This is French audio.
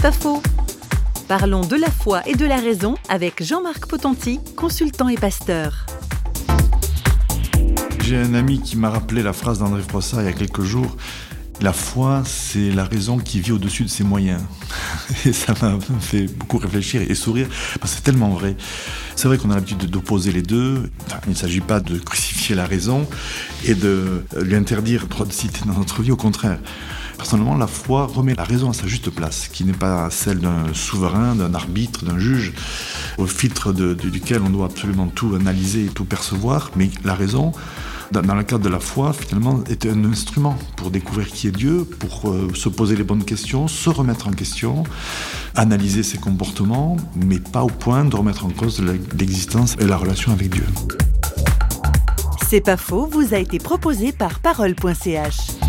Pas faux. Parlons de la foi et de la raison avec Jean-Marc Potenti, consultant et pasteur. J'ai un ami qui m'a rappelé la phrase d'André Froissart il y a quelques jours. La foi, c'est la raison qui vit au-dessus de ses moyens. Et ça m'a fait beaucoup réfléchir et sourire, parce que c'est tellement vrai. C'est vrai qu'on a l'habitude d'opposer les deux. il ne s'agit pas de crucifier la raison et de lui interdire droit de citer dans notre vie, au contraire. Personnellement, la foi remet la raison à sa juste place, qui n'est pas celle d'un souverain, d'un arbitre, d'un juge, au filtre duquel on doit absolument tout analyser et tout percevoir, mais la raison, dans le cadre de la foi, finalement, est un instrument pour découvrir qui est Dieu, pour euh, se poser les bonnes questions, se remettre en question, analyser ses comportements, mais pas au point de remettre en cause l'existence et la relation avec Dieu. C'est pas faux, vous a été proposé par parole.ch.